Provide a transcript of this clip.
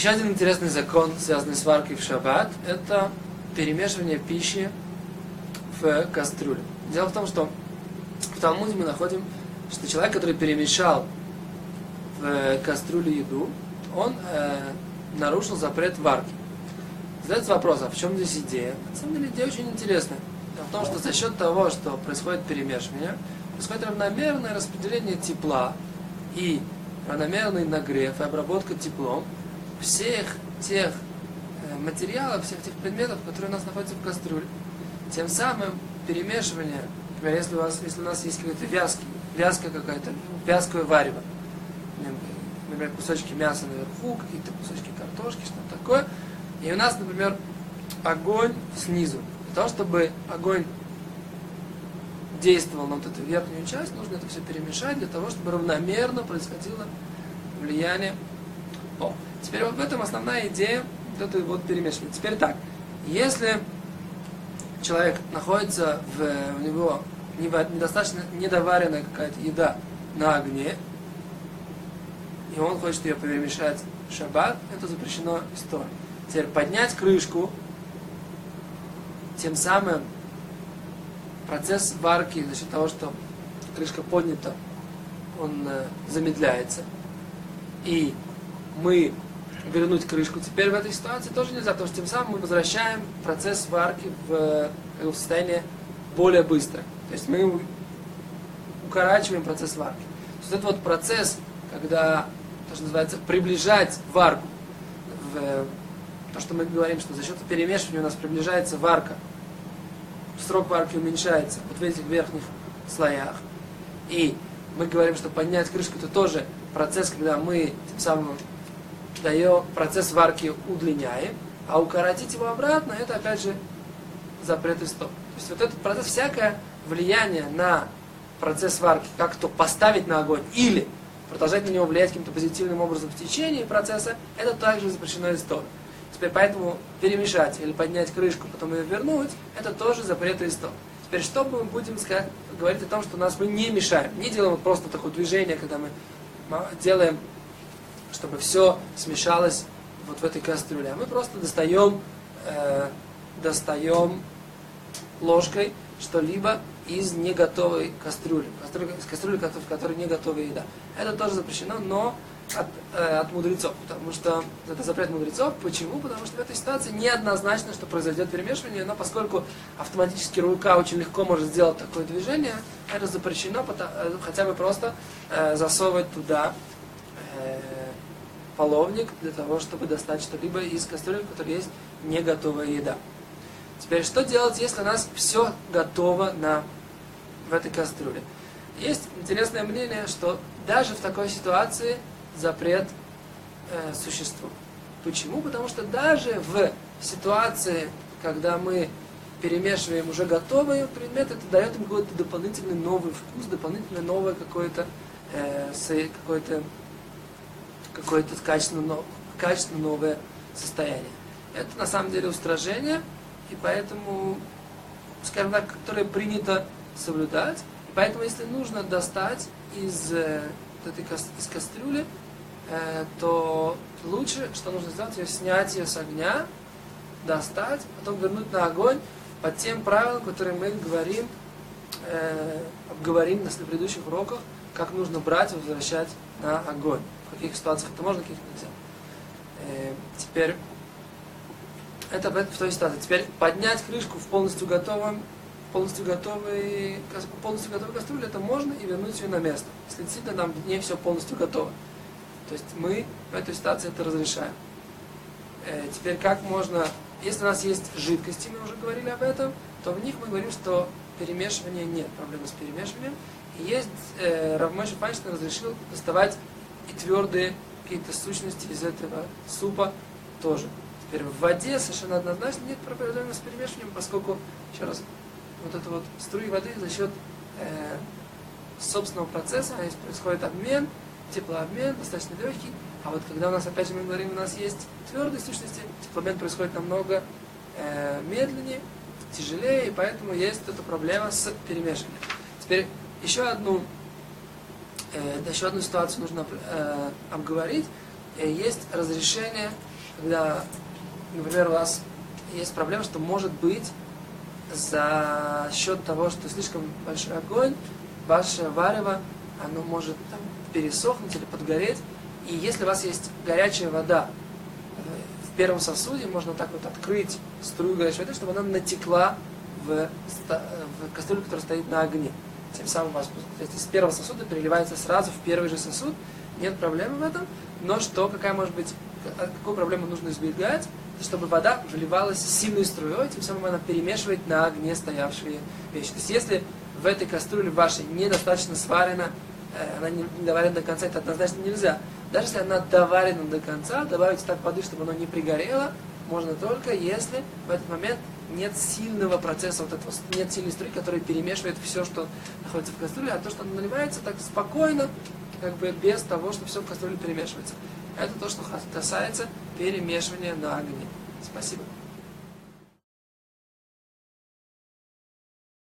Еще один интересный закон, связанный с варкой в шаббат, это перемешивание пищи в кастрюле. Дело в том, что в Талмуде мы находим, что человек, который перемешал в кастрюле еду, он э, нарушил запрет варки. Задается вопрос, а в чем здесь идея? На самом деле идея очень интересная. Дело в том, что за счет того, что происходит перемешивание, происходит равномерное распределение тепла и равномерный нагрев и обработка теплом всех тех э, материалов, всех тех предметов, которые у нас находятся в кастрюле. Тем самым перемешивание, например, если у, вас, если у нас есть какой-то вязкий, вязкая какая-то, вязкое варево, например, кусочки мяса наверху, какие-то кусочки картошки, что-то такое, и у нас, например, огонь снизу. Для того, чтобы огонь действовал на вот эту верхнюю часть, нужно это все перемешать для того, чтобы равномерно происходило влияние. О, теперь вот в этом основная идея вот этой вот перемешивания. Теперь так, если человек находится в, у него недостаточно недоваренная какая-то еда на огне, и он хочет ее перемешать в шаббат, это запрещено историей. Теперь поднять крышку, тем самым процесс варки за счет того, что крышка поднята, он э, замедляется. И мы вернуть крышку теперь в этой ситуации тоже нельзя, потому что тем самым мы возвращаем процесс варки в, э, в состояние более быстро. То есть мы укорачиваем процесс варки. То есть это вот процесс, когда, то, что называется, приближать варку. В, то, что мы говорим, что за счет перемешивания у нас приближается варка, срок варки уменьшается вот в этих верхних слоях. И мы говорим, что поднять крышку это тоже процесс, когда мы тем самым даем процесс варки удлиняем, а укоротить его обратно, это опять же запрет стоп. То есть вот этот процесс, всякое влияние на процесс варки, как то поставить на огонь или продолжать на него влиять каким-то позитивным образом в течение процесса, это также запрещено из Торы. Теперь поэтому перемешать или поднять крышку, потом ее вернуть, это тоже запрет из Торы. Теперь что мы будем сказать, говорить о том, что нас мы не мешаем, не делаем вот просто такое движение, когда мы делаем чтобы все смешалось вот в этой кастрюле. А мы просто достаем, э, достаем ложкой что-либо из неготовой кастрюли, кастрюли, из кастрюли, в которой не готовая еда. Это тоже запрещено, но от, э, от мудрецов, потому что это запрет мудрецов. Почему? Потому что в этой ситуации неоднозначно, что произойдет перемешивание, но поскольку автоматически рука очень легко может сделать такое движение, это запрещено, потому, э, хотя бы просто э, засовывать туда половник для того, чтобы достать что-либо из кастрюли, в которой есть не готовая еда. Теперь, что делать, если у нас все готово на, в этой кастрюле? Есть интересное мнение, что даже в такой ситуации запрет э, существует. Почему? Потому что даже в ситуации, когда мы перемешиваем уже готовые предметы, это дает им какой-то дополнительный новый вкус, дополнительное новое какое-то э, какое-то какое-то качественно, качественно новое состояние. Это на самом деле устражение, и поэтому, скажем так, которое принято соблюдать. И поэтому, если нужно достать из э, этой из кастрюли, э, то лучше, что нужно сделать, ее снять ее с огня, достать, потом вернуть на огонь по тем правилам, которые мы говорим, э, обговорим на предыдущих уроках, как нужно брать и возвращать на огонь в каких ситуациях это можно, в каких нельзя. Э, теперь, это в той ситуации. Теперь поднять крышку в полностью готовом, полностью готовый, полностью готовой кастрюле, это можно и вернуть ее на место. Если действительно там не все полностью готово. То есть мы в этой ситуации это разрешаем. Э, теперь как можно, если у нас есть жидкости, мы уже говорили об этом, то в них мы говорим, что перемешивания нет, проблемы с перемешиванием. Есть, э, Равмойша Панчин разрешил доставать и твердые какие-то сущности из этого супа тоже. Теперь в воде совершенно однозначно нет проблемы с перемешиванием, поскольку, еще раз, вот это вот струи воды за счет э, собственного процесса, здесь происходит обмен, теплообмен, достаточно легкий, а вот когда у нас, опять же, мы говорим, у нас есть твердые сущности, теплообмен происходит намного э, медленнее, тяжелее, и поэтому есть эта проблема с перемешиванием. Теперь еще одну э, еще одну ситуацию нужно э, обговорить. Э, есть разрешение когда, например, у вас есть проблема, что может быть за счет того, что слишком большой огонь, ваше варево, оно может там, пересохнуть или подгореть. И если у вас есть горячая вода в первом сосуде, можно так вот открыть струю горячей воды, чтобы она натекла в, в кастрюлю, которая стоит на огне. Тем самым у вас из первого сосуда переливается сразу в первый же сосуд. Нет проблемы в этом. Но что, какая может быть, какую проблему нужно избегать? чтобы вода выливалась сильной струей, тем самым она перемешивает на огне стоявшие вещи. То есть если в этой кастрюле вашей недостаточно сварена, э, она не доварена до конца, это однозначно нельзя. Даже если она доварена до конца, добавить так воды, чтобы оно не пригорело, можно только если в этот момент нет сильного процесса, вот этого, нет сильной струи, которая перемешивает все, что находится в кастрюле, а то, что наливается так спокойно, как бы без того, что все в кастрюле перемешивается. Это то, что касается перемешивания на огне. Спасибо.